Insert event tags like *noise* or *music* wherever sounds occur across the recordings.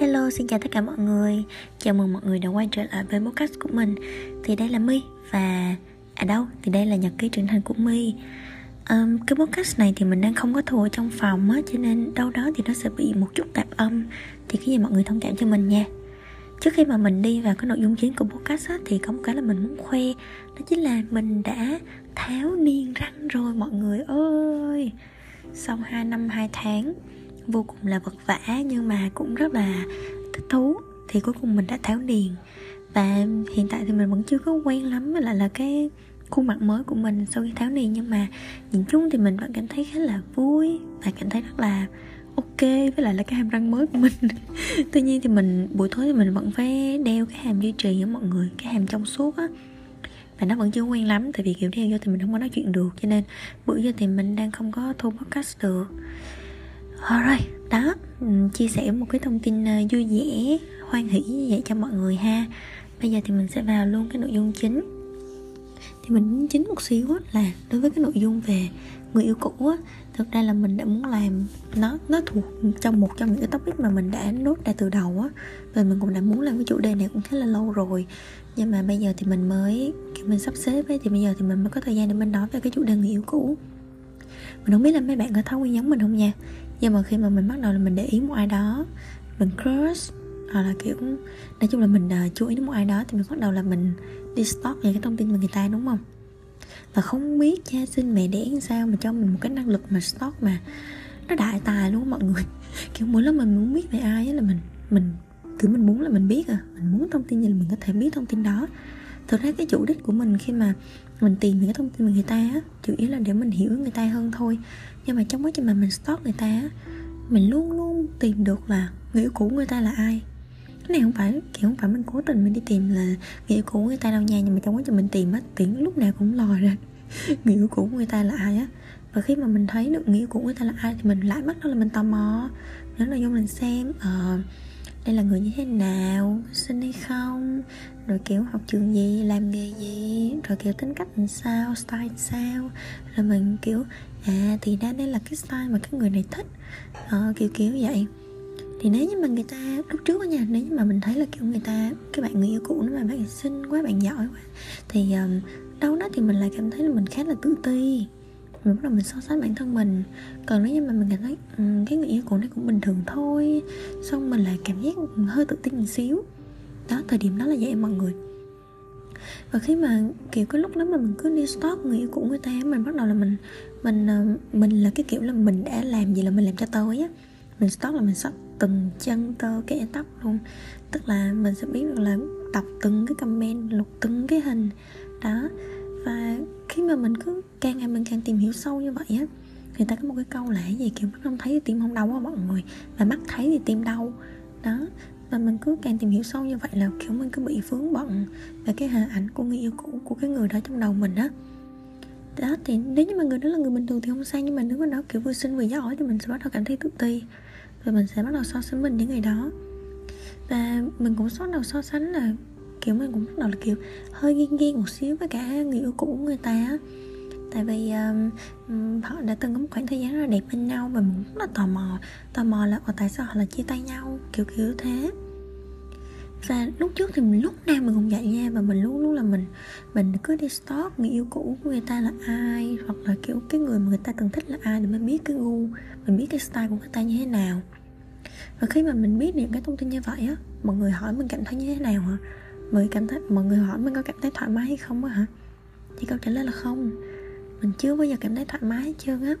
Hello, xin chào tất cả mọi người. Chào mừng mọi người đã quay trở lại với podcast của mình. Thì đây là My Và... À đâu, thì đây là nhật ký trưởng thành của My. Um, Cái podcast này thì mình đang không có thua ở trong phòng á Cho nên đâu đó thì nó sẽ bị một chút tạp âm. Thì cái gì mọi người thông cảm cho mình nha. Trước khi mà mình đi vào cái nội dung chính của podcast á Thì có một cái là mình muốn khoe. Đó chính là mình đã tháo niên răng rồi mọi người ơi. Sau 2 năm 2 tháng vô cùng là vật vã nhưng mà cũng rất là thích thú. Thì cuối cùng mình đã tháo điền. Và hiện tại thì mình vẫn chưa có quen lắm mà lại là cái khuôn mặt mới của mình sau khi tháo điền. Nhưng mà nhìn chung thì mình vẫn cảm thấy khá là vui và cảm thấy rất là ok với lại là cái hàm răng mới của mình. *laughs* Tuy nhiên thì mình, buổi tối thì mình vẫn phải đeo cái hàm duy trì với mọi người, cái hàm trong suốt á. Và nó vẫn chưa quen lắm, tại vì kiểu đeo vô thì mình không có nói chuyện được. Cho nên bữa giờ thì mình đang không có thu podcast được. Rồi, đó ừ, chia sẻ một cái thông tin ờ, vui vẻ hoan hỷ như vậy cho mọi người ha. Bây giờ thì mình sẽ vào luôn cái nội dung chính. Thì mình chính một xíu là đối với cái nội dung về người yêu cũ á thực ra là mình đã muốn làm nó nó thuộc trong một trong những cái topic mà mình đã nốt ra từ đầu á. Và mình cũng đã muốn làm cái chủ đề này cũng khá là lâu rồi. Nhưng mà bây giờ thì mình mới kiểu mình sắp xếp ấy thì bây giờ thì mình mới có thời gian để mình nói về cái chủ đề người yêu cũ. Mình không biết là mấy bạn có thói quen giống mình không nha? Nhưng mà khi mà mình bắt đầu là mình để ý một ai đó mình crush hoặc là kiểu nói chung là mình uh, chú ý đến một ai đó thì mình bắt đầu là mình đi stalk những cái thông tin về người ta đúng không? Và không biết cha sinh mẹ đẻ sao mà cho mình một cái năng lực mà stalk mà nó đại tài luôn mọi người. *laughs* Kiểu mỗi lần mình muốn biết về ai là mình mình kiểu mình muốn là mình biết à mình muốn thông tin gì là mình có thể biết thông tin đó. Thực ra cái chủ đích của mình khi mà mình tìm những cái thông tin về người ta á chủ yếu là để mình hiểu người ta hơn thôi. Nhưng mà trong quá trình mà mình stalk người ta á mình luôn luôn tìm được là người yêu cũ người ta là ai. Cái này không phải kiểu không phải mình cố tình mình đi tìm là người yêu cũ người ta đâu nha nhưng mà trong quá trình mình tìm á tiếng lúc nào cũng lòi ra *laughs* người yêu cũ người ta là ai á. Và khi mà mình thấy được người yêu cũ người ta là ai thì mình lại bắt đó là mình tò mò. Nếu là vô mình xem uh, đây là người như thế nào? Xinh hay không? Rồi kiểu học trường gì? Làm nghề gì? Rồi kiểu tính cách làm sao? Style sao? Rồi mình kiểu à thì ra đây là cái style mà cái người này thích. Ờ, kiểu kiểu vậy. Thì nếu như mà người ta lúc trước á nha nếu như mà mình thấy là kiểu người ta cái bạn người yêu cũ nó mà bạn xinh quá bạn giỏi quá thì um, đâu đó thì mình lại cảm thấy là mình khá là tự ti đúng là mình so sánh bản thân mình. Còn nếu như mà mình cảm thấy um, cái người yêu cũ này cũng bình thường thôi xong mình lại cảm giác hơi tự tin một xíu. Đó thời điểm đó là vậy mọi người. Và khi mà kiểu cái lúc đó mà mình cứ đi stalk người yêu cũ người ta mình bắt đầu là mình mình ờ, mình là cái kiểu là mình đã làm gì là mình làm cho tới á. Mình stalk là mình stalk từng chân tơ cái tóc luôn. Tức là mình sẽ biết được là đọc từng cái comment lục từng cái hình. Đó và khi mà mình cứ càng ngày mình càng tìm hiểu sâu như vậy á người ta có một cái câu là gì kiểu mắt không thấy thì tim không đau á mọi người, và mắt thấy thì tim đau đó, và mình cứ càng tìm hiểu sâu như vậy là kiểu mình cứ bị vướng bận về cái hình ảnh của người yêu cũ, của cái người đó trong đầu mình á đó. đó thì nếu như mà người đó là người bình thường thì không sao, nhưng mà nếu mà nó kiểu vừa xinh vừa giỏi thì mình sẽ bắt đầu cảm thấy tự ti, và mình sẽ bắt đầu so sánh mình với người đó và mình cũng bắt đầu so sánh là kiểu mình cũng bắt đầu là kiểu hơi ghen ghen một xíu với cả người yêu cũ của người ta á. Tại vì um, họ đã từng có một khoảng thời gian rất là đẹp bên nhau và mình rất là tò mò tò mò là ở tại sao họ là chia tay nhau? Kiểu kiểu thế. Và lúc trước thì mình lúc nào mình cũng vậy nha và mình luôn luôn là mình mình cứ đi stalk người yêu cũ của người ta là ai hoặc là kiểu cái người mà người ta từng thích là ai để mình biết cái gu mình biết cái style của người ta như thế nào. Và khi mà mình biết những cái thông tin như vậy á mọi người hỏi mình cảm thấy như thế nào hả? Người cảm thấy mọi người hỏi mình có cảm thấy thoải mái hay không á hả? Thì câu trả lời là không. Mình chưa bao giờ cảm thấy thoải mái hết trơn á.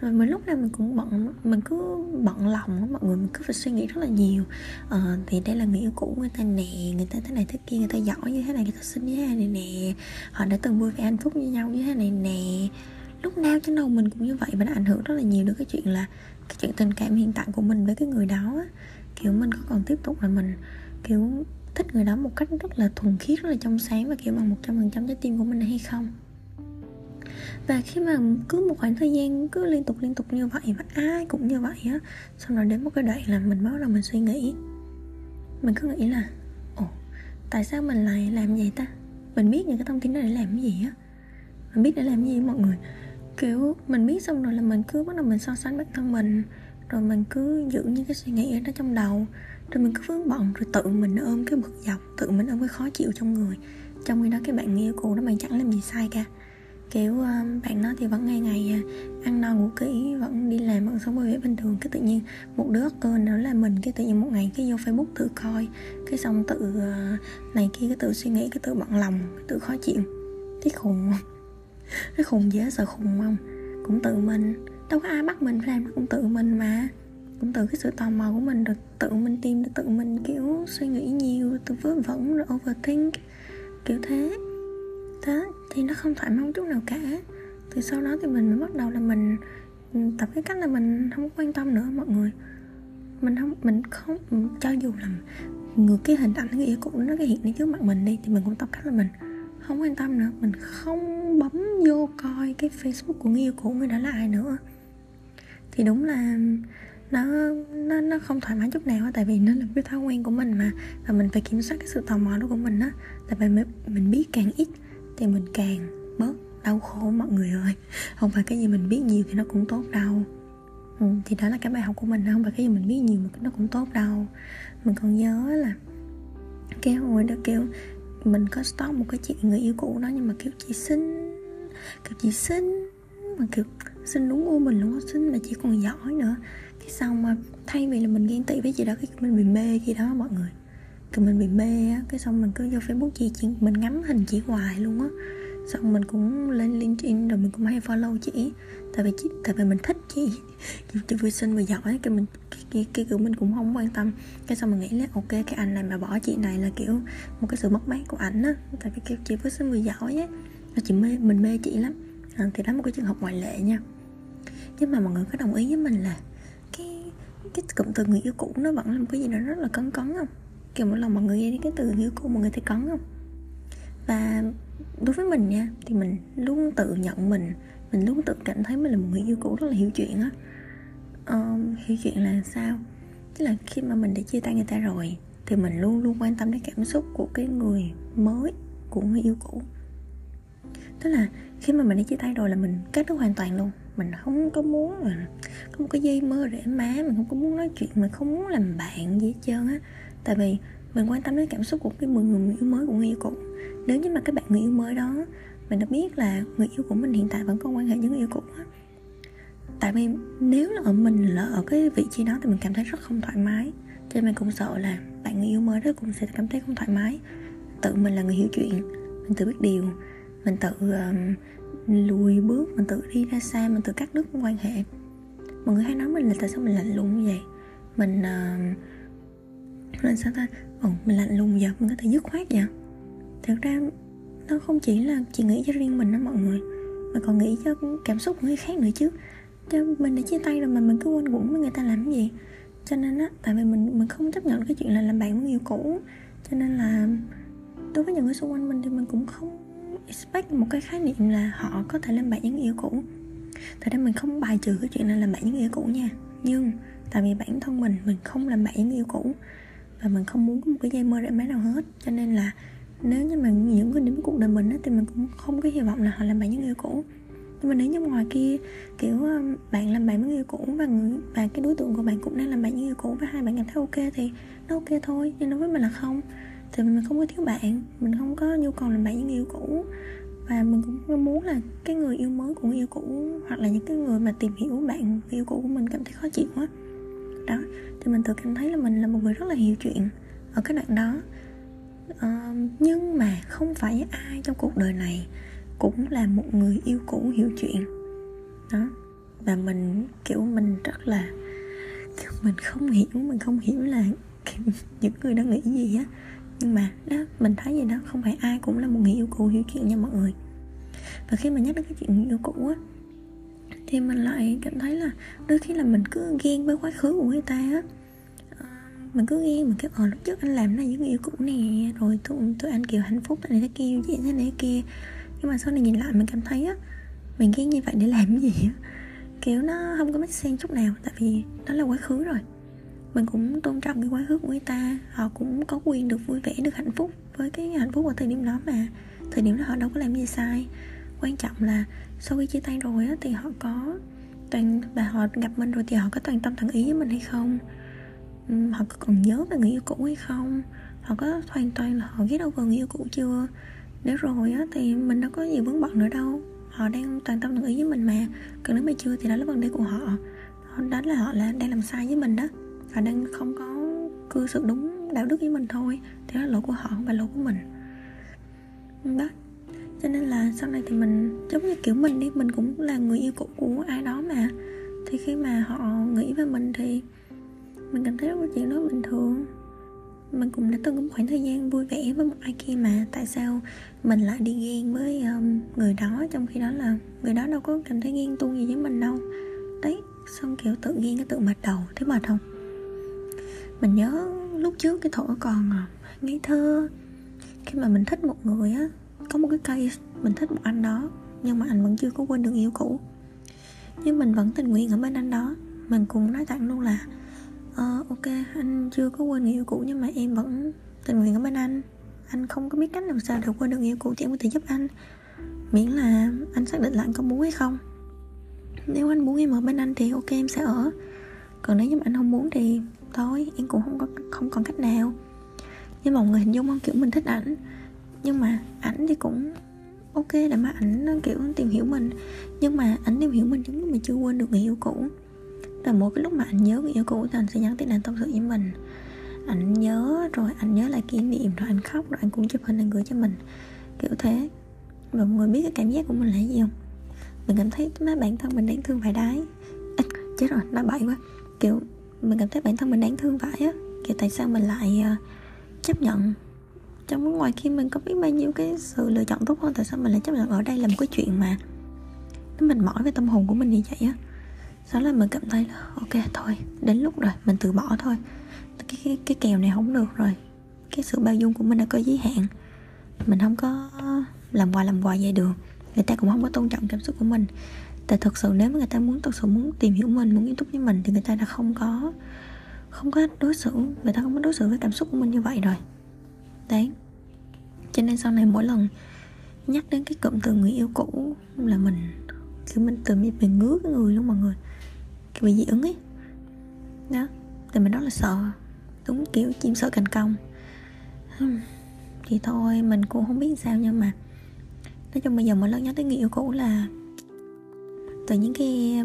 Rồi mình lúc nào mình cũng bận mình cứ bận lòng á mọi người mình cứ phải suy nghĩ rất là nhiều. Ờ, thì đây là người yêu cũ người ta nè người ta thế này thế kia người ta giỏi như thế này người ta xinh như thế này nè. Họ đã từng vui vẻ hạnh phúc với nhau như thế này nè. Lúc nào trên đầu mình cũng như vậy và nó ảnh hưởng rất là nhiều đến cái chuyện là cái chuyện tình cảm hiện tại của mình với cái người đó á. Kiểu mình có còn tiếp tục là mình kiểu thích người đó một cách rất là thuần khiết, rất là trong sáng và kiểu bằng một trăm phần trăm trái tim của mình hay không. Và khi mà cứ một khoảng thời gian cứ liên tục liên tục như vậy và ai cũng như vậy á, xong rồi đến một cái đoạn là mình bắt đầu mình suy nghĩ. Mình cứ nghĩ là, ồ, tại sao mình lại làm vậy ta? Mình biết những cái thông tin đó để làm cái gì á. Mình biết để làm cái gì mọi người. Kiểu mình biết xong rồi là mình cứ bắt đầu mình so sánh bản thân mình, rồi mình cứ giữ những cái suy nghĩ ở đó trong đầu rồi mình cứ vướng bận, rồi tự mình ôm cái bực dọc, tự mình ôm cái khó chịu trong người. Trong khi đó cái bạn yêu cũ đó, bạn chẳng làm gì sai cả. Kiểu ờ, bạn nó thì vẫn ngày ngày ờ, ăn no ngủ kỹ, vẫn đi làm, vẫn sống vui vẻ bình thường. Cái tự nhiên một đứa cơ nữa là mình, cái tự nhiên một ngày cái vô facebook tự coi. Cái xong tự ờ, này kia, cái tự suy nghĩ, cái tự bận lòng, cái tự khó chịu. Thấy khùng không *laughs* cái khùng dễ sợ khùng không? Cũng tự mình. Đâu có ai bắt mình phải làm cũng tự mình mà cũng từ cái sự tò mò của mình được tự mình tìm, được tự mình, kiểu, suy nghĩ nhiều, tự vớ vẩn, rồi overthink, kiểu thế. Đó thì nó không thoải mái chút nào cả. Từ sau đó thì mình mới bắt đầu là mình ừ, tập cái cách là mình không quan tâm nữa, mọi người. Mình không mình không ừ, cho dù là ngược cái hình ảnh người yêu cũ nó cái hiện lên trước mặt mình đi, thì mình cũng tập cách là mình không quan tâm nữa. Mình không bấm vô coi cái facebook của người yêu cũ người đó là ai nữa. Thì đúng là nó nó nó không thoải mái chút nào tại vì nó là cái thói quen của mình mà. Và mình phải kiểm soát cái sự tò mò đó của mình á tại vì mình, mình biết càng ít thì mình càng bớt đau khổ mọi người ơi. *laughs* Không phải cái gì mình biết nhiều thì nó cũng tốt đâu. Ừ, thì đó là cái bài học của mình không phải cái gì mình biết nhiều mà nó cũng tốt đâu. Mình còn nhớ là cái hồi đó kêu mình có stop một cái chị người yêu cũ đó nhưng mà kiểu chị xinh kiểu chị xinh mà kiểu xinh đúng u mình luôn xinh mà chị còn giỏi nữa cái xong mà thay vì là mình ghen tị với chị đó cái mình bị mê chị đó mọi người. Cái mình bị mê á cái xong mình cứ vô facebook chị, chị mình ngắm hình chị hoài luôn á. Xong mình cũng lên linkedin rồi mình cũng hay follow chị. Tại vì chị tại vì mình thích chị. Chị vừa xinh vừa giỏi cái mình cái, cái kiểu mình cũng không quan tâm. Cái xong mình nghĩ là ok cái anh này mà bỏ chị này là kiểu một cái sự mất mát của ảnh á. Tại vì kiểu chị vừa xinh vừa giỏi á. Chị mê mình mê chị lắm. À, thì đó một cái trường hợp ngoại lệ nha. Nhưng mà mọi người có đồng ý với mình là cái cụm từ người yêu cũ nó vẫn là một cái gì đó rất là cấn cấn không? Kiểu mỗi lần mọi người nghe đến cái từ người yêu cũ mọi người thấy cấn không? Và đối với mình nha thì mình luôn tự nhận mình mình luôn tự cảm thấy mình là một người yêu cũ rất là hiểu chuyện á. Um, hiểu chuyện là sao? Tức là khi mà mình đã chia tay người ta rồi thì mình luôn luôn quan tâm đến cảm xúc của cái người mới của người yêu cũ tức là khi mà mình đã chia tay rồi là mình kết thúc hoàn toàn luôn. Mình không có muốn mà không có dây mơ rễ má mình không có muốn nói chuyện mình không muốn làm bạn gì hết trơn á. Tại vì mình quan tâm đến cảm xúc của cái người, người yêu mới của người yêu cũ. Nếu như mà cái bạn người yêu mới đó mình đã biết là người yêu của mình hiện tại vẫn còn quan hệ với người yêu cũ á. Tại vì nếu là ở mình là ở cái vị trí đó thì mình cảm thấy rất không thoải mái. Cho nên mình cũng sợ là bạn người yêu mới đó cũng sẽ cảm thấy không thoải mái. Tự mình là người hiểu chuyện mình tự biết điều mình tự um, lùi bước mình tự đi ra xa mình tự cắt đứt quan hệ. Mọi người hay nói mình là tại sao mình lạnh lùng như vậy? Mình uh, mình sao ta? Ừ, mình lạnh lùng vậy mình có thể dứt khoát vậy. Thật ra nó không chỉ là chỉ nghĩ cho riêng mình đó mọi người mà còn nghĩ cho cảm xúc của người khác nữa chứ. Cho mình đã chia tay rồi mà mình cứ quên quẩn với người ta làm cái gì. Cho nên á tại vì mình mình không chấp nhận cái chuyện là làm bạn với người yêu cũ. Cho nên là đối với những người xung quanh mình thì mình cũng không expect một cái khái niệm là họ có thể làm bạn những yêu cũ. Thật ra mình không bài trừ cái chuyện là làm bạn những yêu cũ nha. Nhưng tại vì bản thân mình mình không làm bạn những yêu cũ. Và mình không muốn có một cái dây mơ rễ máy nào hết. Cho nên là nếu như mà những người đến cuộc đời mình á, thì mình cũng không có hy vọng là họ làm bạn những yêu cũ. Nhưng mà nếu như ngoài kia kiểu ờ, bạn làm bạn với người yêu cũ và người và cái đối tượng của bạn cũng đang làm bạn với người yêu cũ và hai bạn cảm thấy ok thì nó ok thôi. Nhưng đối với mình là không thì mình không có thiếu bạn mình không có nhu cầu làm bạn với người yêu cũ. Và mình cũng muốn là cái người yêu mới của người yêu cũ hoặc là những cái người mà tìm hiểu bạn yêu cũ của mình cảm thấy khó chịu quá đó thì mình tự cảm thấy là mình là một người rất là hiểu chuyện ở cái đoạn đó. À, nhưng mà không phải ai trong cuộc đời này cũng là một người yêu cũ hiểu chuyện. Đó và mình kiểu mình rất là kiểu mình không hiểu mình không hiểu là *laughs* những người đó nghĩ gì á nhưng mà đó mình thấy gì đó không phải ai cũng là một người yêu cũ hiểu chuyện nha mọi người. Và khi mà nhắc đến cái chuyện người yêu cũ á thì mình lại cảm thấy là đôi khi là mình cứ ghen với quá khứ của người ta á. Ờ, mình cứ ghen mình cái ờ lúc trước anh làm này với người yêu cũ nè rồi tụi, tụi anh kiểu hạnh phúc này thế kia vậy thế này kia. Nhưng mà sau này nhìn lại mình cảm thấy á mình ghen như vậy để làm cái gì á? Kiểu nó không có mất sen chút nào tại vì đó là quá khứ rồi mình cũng tôn trọng cái quá khứ của người ta. Họ cũng có quyền được vui vẻ, được hạnh phúc với cái hạnh phúc ở thời điểm đó mà. Thời điểm đó họ đâu có làm gì sai. Quan trọng là sau khi chia tay rồi á, thì họ có toàn, và họ gặp mình rồi thì họ có toàn tâm toàn ý với mình hay không? Họ có còn nhớ về người yêu cũ hay không? Họ có hoàn toàn là họ ghét đâu vào người yêu cũ chưa? Nếu rồi á, thì mình đâu có gì vướng bận nữa đâu. Họ đang toàn tâm toàn ý với mình mà. Còn nếu mà chưa thì đó là vấn đề của họ. Đó là họ là đang làm sai với mình đó họ đang không có cư xử đúng đạo đức với mình thôi. Thì đó là lỗi của họ không phải lỗi của mình. Đó. Cho nên là sau này thì mình giống như kiểu mình đi mình cũng là người yêu cũ của ai đó mà. Thì khi mà họ nghĩ về mình thì mình cảm thấy rất là chuyện đó bình thường. Mình cũng đã từng có một khoảng thời gian vui vẻ với một ai kia mà tại sao mình lại đi ghen với um, người đó trong khi đó là người đó đâu có cảm thấy ghen tuông gì với mình đâu. Đấy xong kiểu tự ghen cái tự mệt đầu thấy mệt không? Mình nhớ lúc trước cái thổ còn à, ngây thơ. Khi mà mình thích một người á có một cái cây mình thích một anh đó nhưng mà anh vẫn chưa có quên được yêu cũ. Nhưng mình vẫn tình nguyện ở bên anh đó. Mình cũng nói thẳng luôn là ờ, ok anh chưa có quên người yêu cũ nhưng mà em vẫn tình nguyện ở bên anh. Anh không có biết cách làm sao để quên được yêu cũ thì em có thể giúp anh. Miễn là anh xác định là anh có muốn hay không. Nếu anh muốn em ở bên anh thì ok em sẽ ở. Còn nếu như mà anh không muốn thì thôi em cũng không có không còn cách nào. Nhưng mà mọi người hình dung không? Kiểu mình thích ảnh. Nhưng mà ảnh thì cũng ok để mà ảnh kiểu tìm hiểu mình. Nhưng mà ảnh tìm hiểu mình giống mình mà chưa quên được người yêu cũ. Là mỗi cái lúc mà ảnh nhớ người yêu cũ thì anh sẽ nhắn tin anh tâm sự với mình. Ảnh nhớ rồi ảnh nhớ lại kỷ niệm rồi anh khóc rồi anh cũng chụp hình anh gửi cho mình. Kiểu thế. Và mọi người biết cái cảm giác của mình là gì không? Mình cảm thấy má bản thân mình đáng thương phải đái. À, chết rồi nói bậy quá. Kiểu mình cảm thấy bản thân mình đáng thương vậy á. Kiểu tại sao mình lại ờ, chấp nhận? Trong ngoài khi mình có biết bao nhiêu cái sự lựa chọn tốt hơn tại sao mình lại chấp nhận ở đây là một cái chuyện mà nó mình mỏi về tâm hồn của mình như vậy á? Sau là mình cảm thấy là ok thôi đến lúc rồi mình từ bỏ thôi. Cái, cái, cái kèo này không được rồi. Cái sự bao dung của mình đã có giới hạn. Mình không có làm quà làm quà vậy được. Người ta cũng không có tôn trọng cảm xúc của mình tại thực sự nếu mà người ta muốn thực sự muốn tìm hiểu mình muốn nghiêm túc với mình thì người ta đã không có không có đối xử người ta không có đối xử với cảm xúc của mình như vậy rồi. Đấy. Cho nên sau này mỗi lần nhắc đến cái cụm từ người yêu cũ là mình kiểu mình tự mình, mình ngứa cái người luôn mọi người. Kiểu bị dị ứng ấy. Đó. Thì mình rất là sợ. Đúng kiểu chim sợ cành công. Thì thôi mình cũng không biết sao nhưng mà nói chung bây giờ mỗi lần nhắc tới người yêu cũ là từ những cái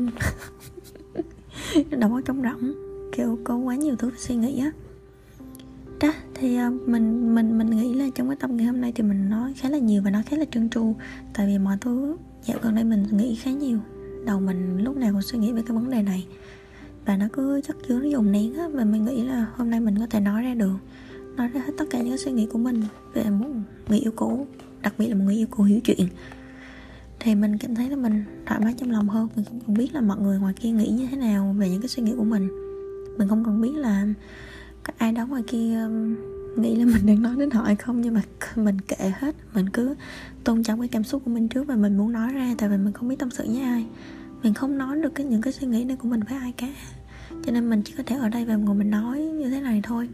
*laughs* đầu óc trống rỗng, kiểu có quá nhiều thứ suy nghĩ á. Đó, thì à, mình mình mình nghĩ là trong cái tập ngày hôm nay thì mình nói khá là nhiều và nói khá là trơn tru, tại vì mọi thứ dạo gần đây mình nghĩ khá nhiều. Đầu mình lúc nào cũng suy nghĩ về cái vấn đề này và nó cứ chất chứa, nó dùng nén á, và mình nghĩ là hôm nay mình có thể nói ra được, nói ra hết tất cả những cái suy nghĩ của mình về một người yêu cũ, đặc biệt là một người yêu cũ hiểu chuyện thì mình cảm thấy là mình thoải mái trong lòng hơn. Mình không cần biết là mọi người ngoài kia nghĩ như thế nào về những cái suy nghĩ của mình. Mình không cần biết là có ai đó ngoài kia nghĩ là mình đang nói đến họ hay không. Nhưng mà *laughs* mình kệ hết. Mình cứ tôn trọng cái cảm xúc của mình trước và mình muốn nói ra. Tại vì mình không biết tâm sự với ai. Mình không nói được cái những cái suy nghĩ này của mình với ai cả. Cho nên mình chỉ có thể ở đây và ngồi mình nói như thế này thôi.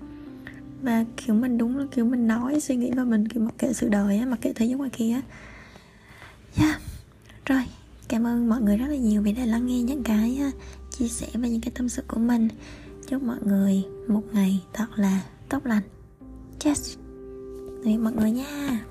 Và kiểu mình đúng là kiểu mình nói suy nghĩ và mình kiểu mặc kệ sự đời á, mặc kệ thế giới ngoài kia á. Yeah rồi, cảm ơn mọi người rất là nhiều vì đã lắng nghe những cái chia sẻ và những cái tâm sự của mình. Chúc mọi người một ngày thật là tốt lành. Yes tạm biệt mọi người nha.